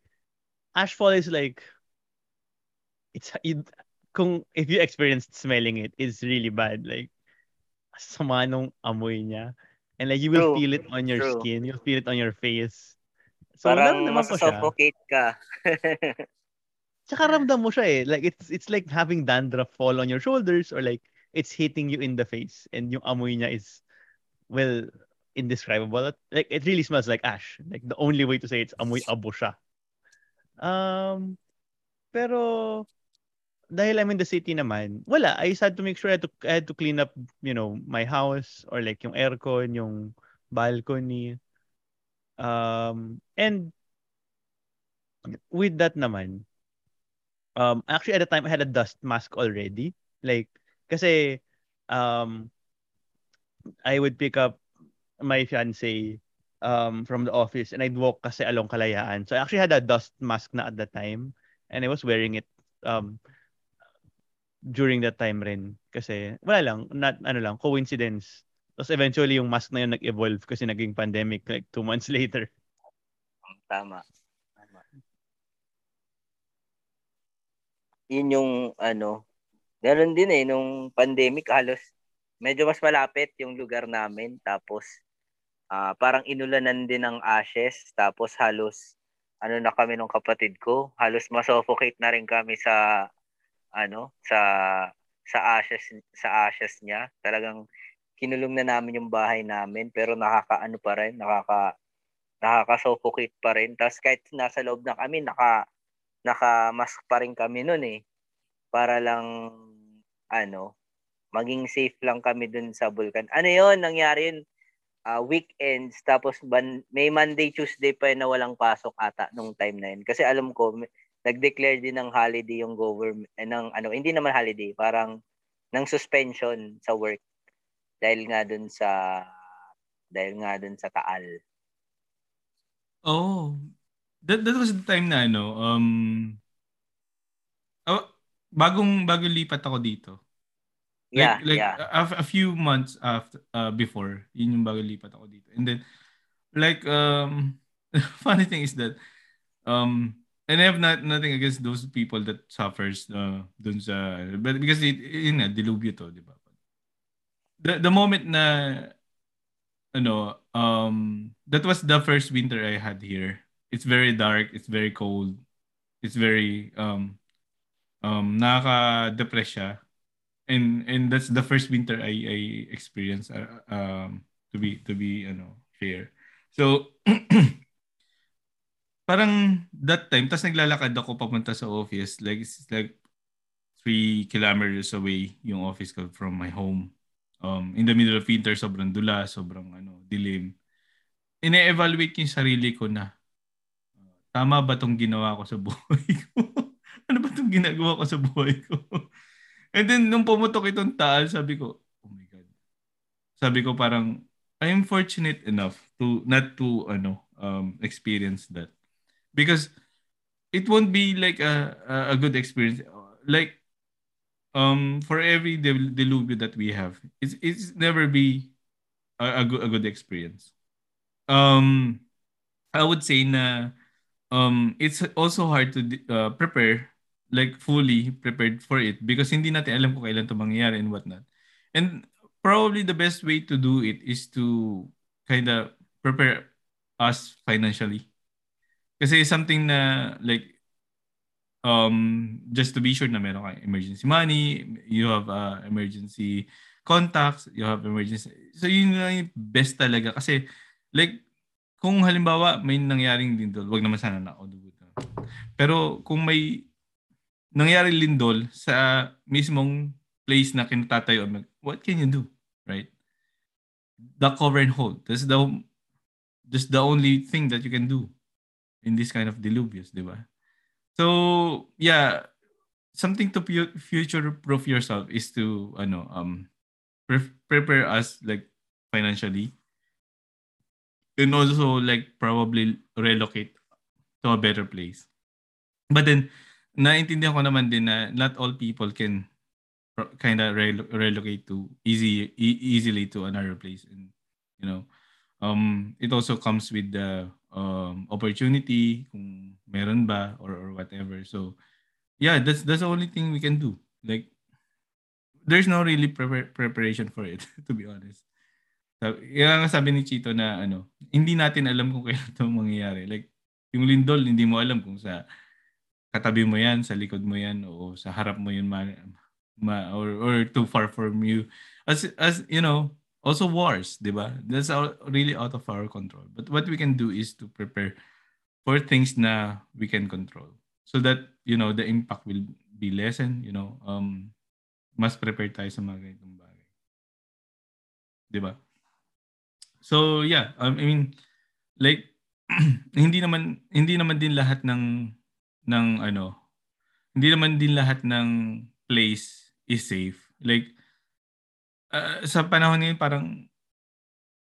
ashfall is like it's it, kung if you experienced smelling it, it's really bad. Like sama nung amoy niya. And like you will true, feel it on your true. skin, you'll feel it on your face. So Parang masasuffocate ka. Tsaka ramdam mo siya eh. Like it's it's like having dandruff fall on your shoulders or like it's hitting you in the face and yung amoy niya is well indescribable. Like it really smells like ash. Like the only way to say it's amoy abo siya. Um pero dahil I'm in the city naman wala. I just had to make sure I had to, I had to clean up you know my house or like yung aircon yung balcony. Um and with that naman um actually at the time I had a dust mask already like kasi, um, I would pick up my fiance um, from the office and I'd walk kasi along Kalayaan. So I actually had a dust mask na at that time and I was wearing it um, during that time rin. Kasi wala lang, not ano lang, coincidence. Tapos eventually yung mask na yun nag-evolve kasi naging pandemic like two months later. Tama. Yun yung ano, Meron din eh, nung pandemic, halos medyo mas malapit yung lugar namin. Tapos, uh, parang inulanan din ng ashes. Tapos, halos, ano na kami nung kapatid ko, halos masuffocate na rin kami sa, ano, sa, sa ashes, sa ashes niya. Talagang, kinulong na namin yung bahay namin, pero nakakaano pa rin, nakaka, nakaka-suffocate pa rin. Tapos, kahit nasa loob na kami, naka, naka-mask pa rin kami noon eh. Para lang ano, maging safe lang kami dun sa Vulcan. Ano yon nangyari yun, uh, weekends, tapos ban, may Monday, Tuesday pa yun na walang pasok ata nung time na yun. Kasi alam ko, nag-declare din ng holiday yung government, eh, ng, ano, hindi naman holiday, parang ng suspension sa work dahil nga dun sa dahil nga dun sa Taal. Oh, that, that was the time na ano, um, oh, bagong bagong lipat ako dito. Yeah, like, yeah. A, a few months after uh, before, yun yung bago lipat ako dito. And then like um funny thing is that um and I have not nothing against those people that suffers uh, dun sa but because it yun nga dilubyo to, di ba? The the moment na ano um that was the first winter I had here. It's very dark, it's very cold. It's very um um nakaka-depress siya and and that's the first winter I I experienced uh, um to be to be ano fair. So parang that time tas naglalakad ako papunta sa office like it's like three kilometers away yung office ko from my home. Um, in the middle of winter, sobrang dula, sobrang ano, dilim. Ine-evaluate yung sarili ko na tama ba tong ginawa ko sa buhay ko? ano ba tong ginagawa ko sa buhay ko? And then, nung pumutok itong taal, sabi ko, oh my God. Sabi ko parang, I'm fortunate enough to not to ano um experience that because it won't be like a a good experience like um for every del- deluvio that we have it's it's never be a, a good a good experience um i would say na um it's also hard to uh, prepare like fully prepared for it because hindi natin alam kung kailan to mangyayari and whatnot. And probably the best way to do it is to kind of prepare us financially. Kasi something na like um just to be sure na meron kang emergency money, you have uh, emergency contacts, you have emergency. So yun lang yung best talaga kasi like kung halimbawa may nangyaring lindol, wag naman sana na audible. Pero kung may nangyari lindol sa mismong place na kinatatayo, what can you do? Right? The cover and hold. That's the just the only thing that you can do in this kind of diluvius, di ba? So, yeah, something to future proof yourself is to ano um pre- prepare us like financially and also like probably relocate to a better place. But then naintindihan ko naman din na not all people can kind of rel- relocate to easy e- easily to another place. And you know um it also comes with the um opportunity kung meron ba or or whatever. So yeah that's that's the only thing we can do. Like there's no really pre- preparation for it to be honest yan ang sabi ni Chito na ano hindi natin alam kung kailan ito mangyayari like yung lindol hindi mo alam kung sa katabi mo yan, sa likod mo yan, o sa harap mo yun, ma, ma, or, or too far from you. As, as you know, also wars, di ba? That's all, really out of our control. But what we can do is to prepare for things na we can control. So that, you know, the impact will be lessened, you know, um, mas prepare tayo sa mga ganitong bagay. Di ba? So, yeah, um, I mean, like, hindi naman hindi naman din lahat ng ng ano, hindi naman din lahat ng place is safe. Like, uh, sa panahon ngayon parang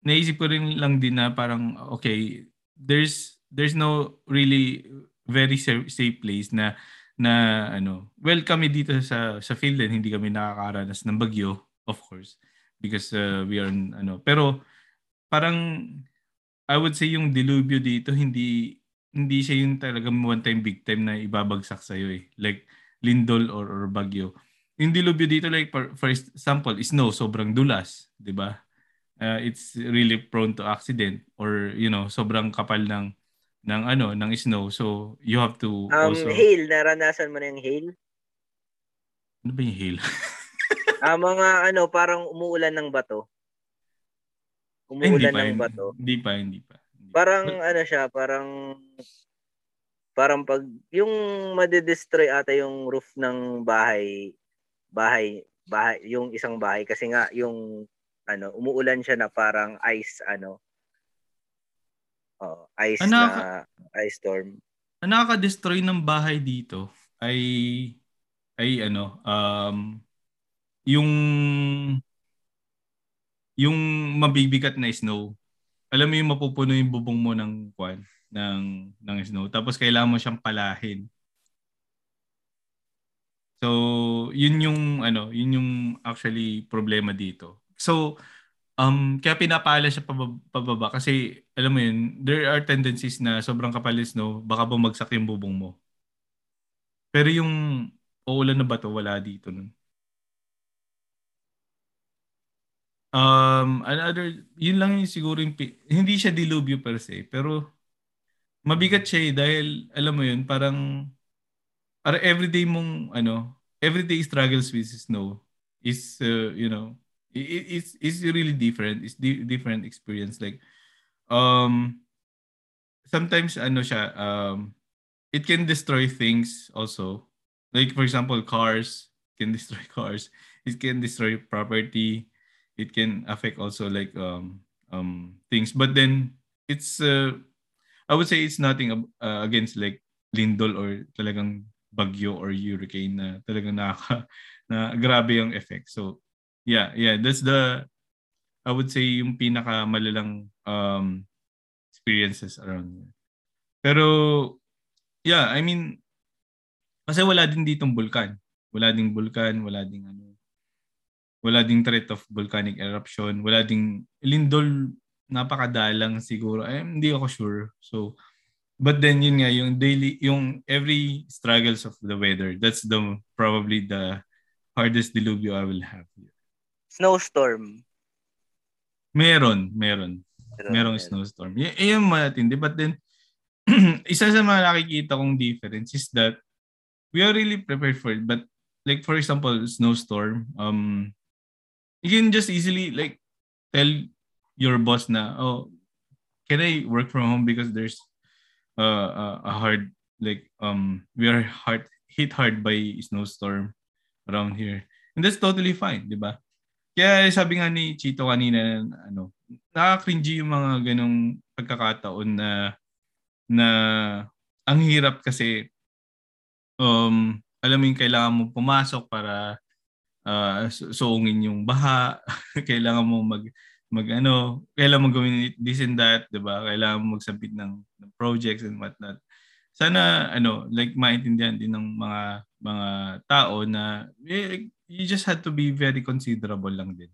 naisip ko rin lang din na parang okay, there's there's no really very safe, place na na ano, well kami dito sa sa Finland hindi kami nakakaranas ng bagyo, of course, because uh, we are ano, pero parang I would say yung dilubyo dito hindi hindi siya yung talagang one time big time na ibabagsak sa iyo eh. Like lindol or, or bagyo. Yung dilubyo dito like for, for example, snow sobrang dulas, 'di ba? Uh, it's really prone to accident or you know, sobrang kapal ng ng ano, ng snow. So you have to um, also hail, naranasan mo na yung hail? Ano ba yung hail? ah, mga ano, parang umuulan ng bato. Umuulan Ay, ng bato. Hindi pa, hindi pa. Parang ano siya, parang parang pag yung made-destroy ata yung roof ng bahay, bahay, bahay, yung isang bahay kasi nga yung ano, umuulan siya na parang ice ano. Oh, ice ano, na ice storm. Ang nakaka-destroy ng bahay dito ay ay ano, um yung yung mabibigat na snow alam mo yung mapupuno yung bubong mo ng kwan ng ng snow tapos kailangan mo siyang palahin. So, yun yung ano, yun yung actually problema dito. So, um kaya pinapala siya pababa, pababa kasi alam mo yun, there are tendencies na sobrang kapal yung snow, baka bumagsak yung bubong mo. Pero yung uulan na bato, wala dito nun. Um, another, yun lang yung siguro yung, hindi siya dilubyo per se, pero mabigat siya eh, dahil, alam mo yun, parang, para everyday mong, ano, everyday struggles with snow is, uh, you know, it, it's, it's really different. It's di- different experience. Like, um, sometimes, ano siya, um, it can destroy things also. Like, for example, cars can destroy cars. It can destroy property it can affect also like um um things but then it's uh, I would say it's nothing uh, against like lindol or talagang bagyo or hurricane na talagang nakaka na grabe yung effect. So yeah, yeah, that's the I would say yung pinaka malalang um experiences around here. Pero yeah, I mean kasi wala din ditong bulkan. Wala ding bulkan, wala ding ano wala ding threat of volcanic eruption, wala ding lindol napakadalang siguro. Eh, hindi ako sure. So but then yun nga yung daily yung every struggles of the weather. That's the probably the hardest diluvio I will have. Snowstorm. Meron, meron. merong snowstorm. Y- yun matindi. But then, isa sa mga nakikita kong difference is that we are really prepared for it. But like for example, snowstorm, um, you can just easily like tell your boss na, oh, can I work from home because there's uh, a hard like um we are hard hit hard by snowstorm around here. And that's totally fine, di ba? Kaya sabi nga ni Chito kanina, ano, nakaka-cringy yung mga ganong pagkakataon na na ang hirap kasi um alam mo yung kailangan mo pumasok para uh, suungin yung baha, kailangan mo mag mag ano, kailangan mo gawin this and that, 'di ba? Kailangan mo magsabit ng, ng projects and what not. Sana ano, like maintindihan din ng mga mga tao na eh, you just had to be very considerable lang din.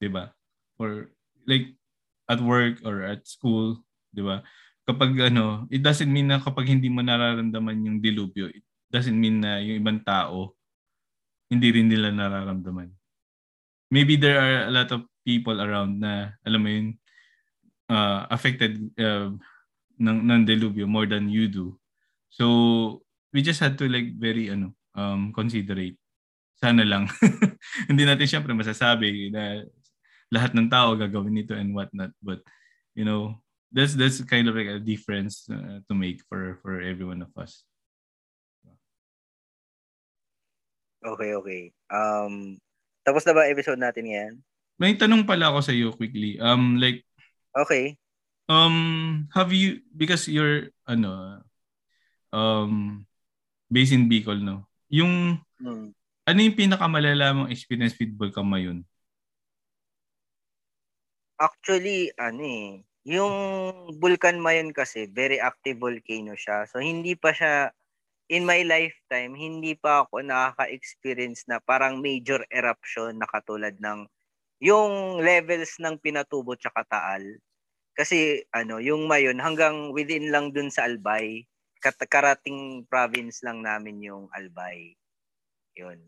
'Di ba? Or like at work or at school, 'di ba? Kapag ano, it doesn't mean na kapag hindi mo nararamdaman yung dilubyo, it doesn't mean na yung ibang tao hindi rin nila nararamdaman. Maybe there are a lot of people around na alam mo yun uh, affected uh, ng ng dilubyo more than you do. So we just had to like very ano um considerate sana lang. Hindi natin syempre masasabi na lahat ng tao gagawin nito and what not. But, you know, that's that's kind of like a difference uh, to make for for every one of us. Okay, okay. Um, tapos na ba episode natin ngayon? May tanong pala ako sa iyo quickly. Um, like, okay. Um, have you, because you're, ano, um, based in Bicol, no? Yung, hmm. Ano yung pinakamalala mong experience with Vulcan Mayon? Actually, ano eh, yung Vulcan Mayon kasi, very active volcano siya. So, hindi pa siya, in my lifetime, hindi pa ako nakaka-experience na parang major eruption na katulad ng yung levels ng Pinatubo tsaka Taal. Kasi ano, yung Mayon hanggang within lang dun sa Albay, kat- karating province lang namin yung Albay. Yun.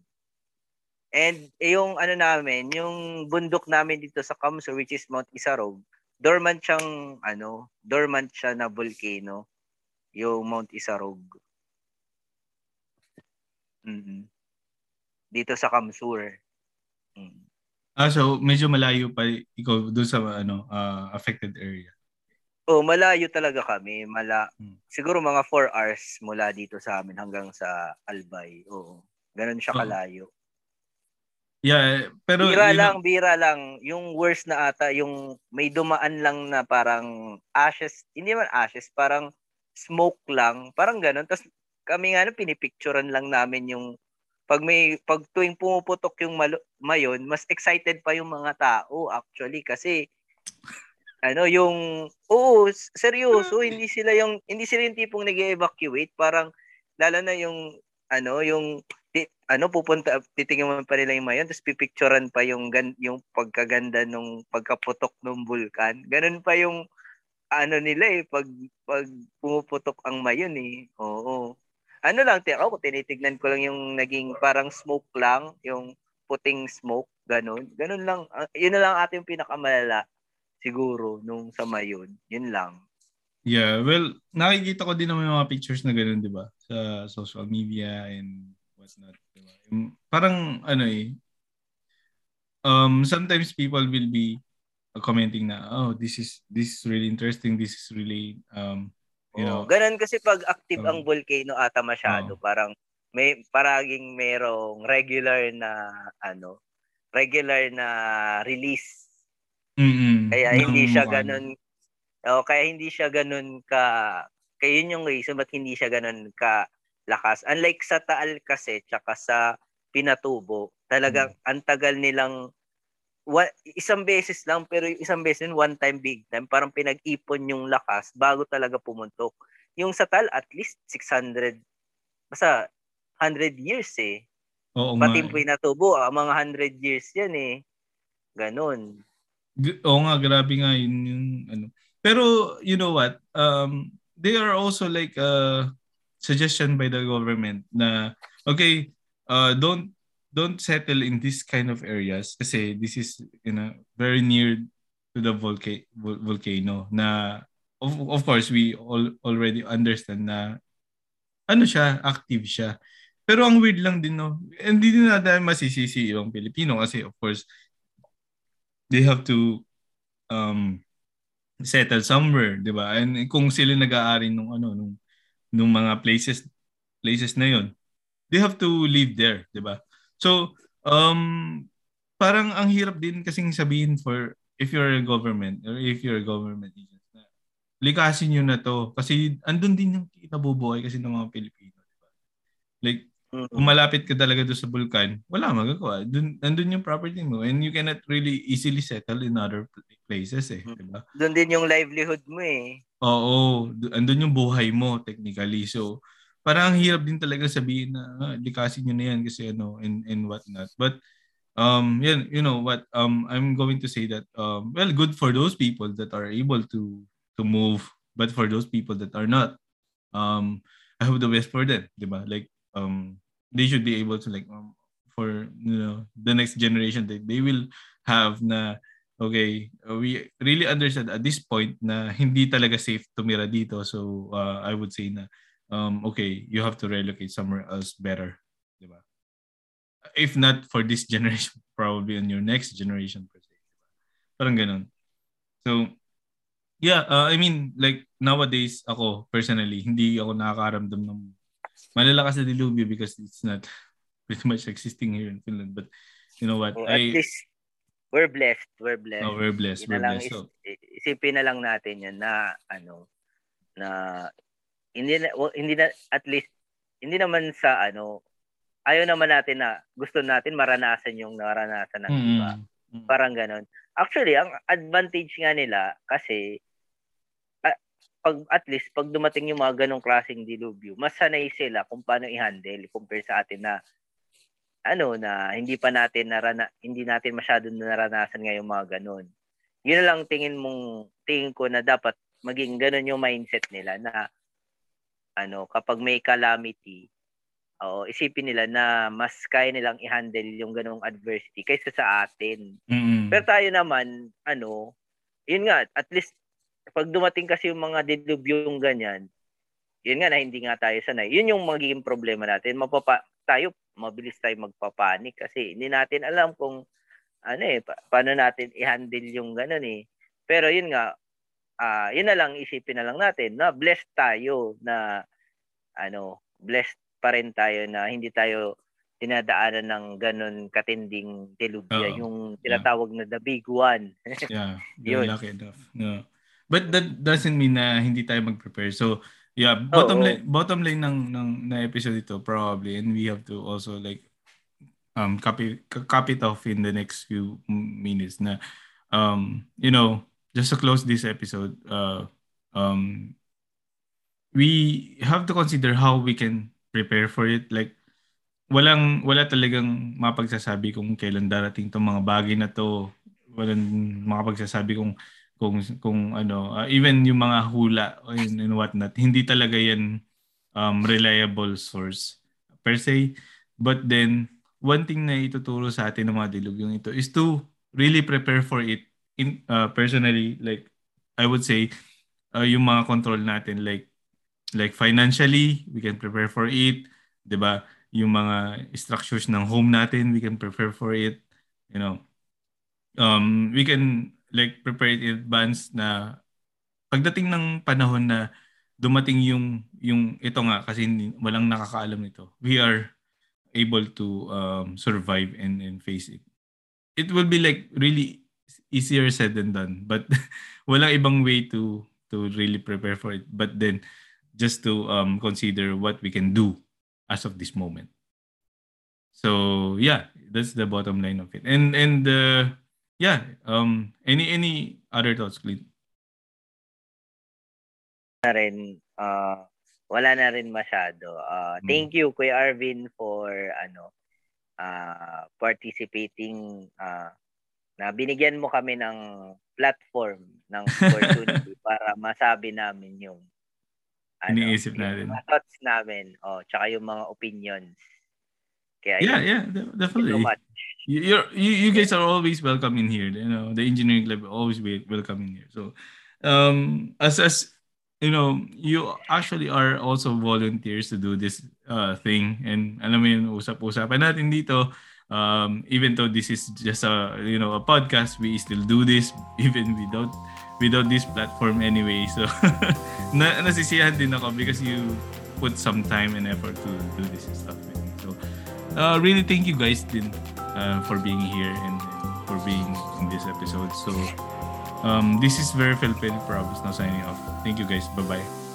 And eh, yung ano namin, yung bundok namin dito sa Kamsur which is Mount Isarog, dormant siyang ano, dormant siya na volcano, yung Mount Isarog. Mm-hmm. Dito sa Kamsur. Mm. Ah, so medyo malayo pa ikaw doon sa ano uh, affected area. Oh, malayo talaga kami. Mala hmm. Siguro mga 4 hours mula dito sa amin hanggang sa Albay. Oo. Ganun siya kalayo. Yeah, pero bira lang, know, bira lang. Yung worst na ata, yung may dumaan lang na parang ashes, hindi man ashes, parang smoke lang, parang ganun. Tapos kami nga no, pinipicturean lang namin yung pag may pag tuwing pumuputok yung malo, mayon, mas excited pa yung mga tao actually. Kasi ano yung oo seryoso hindi sila yung hindi sila yung tipong nag-evacuate parang lalo na yung ano yung ano pupunta titingnan pa nila yung mayon tapos pipicturean pa yung gan, yung pagkaganda nung pagkaputok ng bulkan ganun pa yung ano nila eh pag pag pumuputok ang mayon eh. Oo ano lang ako tinitignan ko lang yung naging parang smoke lang yung puting smoke ganun ganun lang uh, yun na lang ating pinakamalala siguro nung sa mayon yun lang Yeah, well, nakikita ko din naman yung mga pictures na ganun, di ba? Sa social media and whatnot. Diba? Yung, parang ano eh, um, sometimes people will be commenting na, oh, this is this is really interesting, this is really, um, you know. Ganun kasi pag active um, ang volcano ata masyado, oh. parang may paraging merong regular na ano, regular na release. Mm-hmm. Kaya hindi siya ganun oh, kaya hindi siya ganun ka kaya yun yung reason ba't hindi siya ganun ka lakas. Unlike sa Taal kasi, tsaka sa Pinatubo, talagang hmm. ang tagal nilang wa, isang beses lang pero isang beses one time big time parang pinag-ipon yung lakas bago talaga pumuntok. Yung sa Tal at least 600 basta 100 years eh. Oo Pati yung Pinatubo, ah, mga 100 years yan eh. Ganon. Oo nga, grabe nga yun yung ano. Pero you know what? Um, they are also like uh, suggestion by the government na okay, uh, don't don't settle in this kind of areas kasi this is you know very near to the volca- volcano na of, of course we all already understand na ano siya, active siya. Pero ang weird lang din, no? Hindi din natin masisisi yung Pilipino kasi of course, they have to um, settle somewhere, di ba? And kung sila nag-aari nung ano, nung, nung mga places places na yon they have to live there, di ba? So, um, parang ang hirap din kasing sabihin for if you're a government or if you're a government agent na likasin nyo na to kasi andun din yung kinabubuhay kasi ng mga Pilipino. Diba? Like, kung malapit ka talaga doon sa bulkan, wala magagawa. Dun, nandun yung property mo and you cannot really easily settle in other places eh. Diba? Doon din yung livelihood mo eh. Oo, andun yung buhay mo technically. So, parang ang hirap din talaga sabihin na ah, likasin nyo na yan kasi ano and, and what not. But, um, yan, you know what, um, I'm going to say that, um, well, good for those people that are able to to move, but for those people that are not, um, I hope the best for them, di ba? Like, um, they should be able to like um, for you know the next generation they, they will have na okay we really understand at this point na hindi talaga safe tumira dito so uh, I would say na um, okay you have to relocate somewhere else better di ba if not for this generation probably on your next generation per se parang ganun so yeah uh, I mean like nowadays ako personally hindi ako nakakaramdam ng malalakas na dilubyo because it's not pretty much existing here in Finland. But you know what? Well, at I, least we're blessed. We're blessed. Oh, we're blessed. We're blessed. Is, so. isipin na lang natin yan na ano na hindi na well, hindi na at least hindi naman sa ano ayaw naman natin na gusto natin maranasan yung naranasan ng mm-hmm. iba. Parang ganon. Actually, ang advantage nga nila kasi pag at least pag dumating yung mga ganong klaseng dilubyo, mas sanay sila kung paano i-handle compare sa atin na ano na hindi pa natin narana hindi natin masyado naranasan ngayong mga ganon. Yun lang tingin mong tingin ko na dapat maging ganon yung mindset nila na ano kapag may calamity o isipin nila na mas kaya nilang i-handle yung ganong adversity kaysa sa atin. Mm-hmm. Pero tayo naman ano yun nga at least pag dumating kasi yung mga dilubyong ganyan, yun nga na hindi nga tayo sanay. Yun yung magiging problema natin. Mapapa, tayo, mabilis tayo magpapanik kasi hindi natin alam kung ano eh, pa- paano natin i-handle yung ganun eh. Pero yun nga, uh, yun na lang isipin na lang natin na blessed tayo na ano, blessed pa rin tayo na hindi tayo dinadaanan ng ganun katinding dilubya, uh, yung tinatawag yeah. na the big one. yeah, yun. lucky enough. No. But that doesn't mean na hindi tayo mag-prepare. So, yeah, bottom oh, line bottom line ng ng na episode ito probably and we have to also like um copy copy it off in the next few minutes na um you know, just to close this episode, uh um we have to consider how we can prepare for it. Like walang wala talagang mapagsasabi kung kailan darating tong mga bagay na to. Walang makapagsasabi kung kung kung ano uh, even yung mga hula and, and what not hindi talaga yan um, reliable source per se. But then one thing na ituturo sa atin ng mga dilugyong ito is to really prepare for it in uh, personally like I would say uh, yung mga control natin like like financially we can prepare for it 'di ba yung mga structures ng home natin we can prepare for it you know um we can like prepare it in advance na pagdating ng panahon na dumating yung yung ito nga kasi walang nakakaalam nito. We are able to um, survive and, and face it. It will be like really easier said than done, but walang ibang way to to really prepare for it. But then just to um, consider what we can do as of this moment. So yeah, that's the bottom line of it. And and uh, yeah, um, any any other thoughts, Clint? Na rin, uh, wala na rin masyado. Uh, hmm. Thank you, Kuya Arvin, for ano uh, participating uh, na binigyan mo kami ng platform ng opportunity para masabi namin yung ano, iniisip natin. Yung thoughts namin, oh, tsaka yung mga opinions. Kaya yeah, yeah, definitely. You, you you guys are always welcome in here. You know, the engineering club always welcome in here. So, um, as as you know, you actually are also volunteers to do this uh, thing. And alam mo yun, usap-usapan natin dito. Um, even though this is just a, you know, a podcast, we still do this even without without this platform anyway. So, na nasisiyahan din ako because you put some time and effort to do this stuff with me. So, uh, really thank you guys din uh, for being here and for being in this episode. So, Um, this is very Filipino Promise now signing off. Thank you guys. Bye-bye.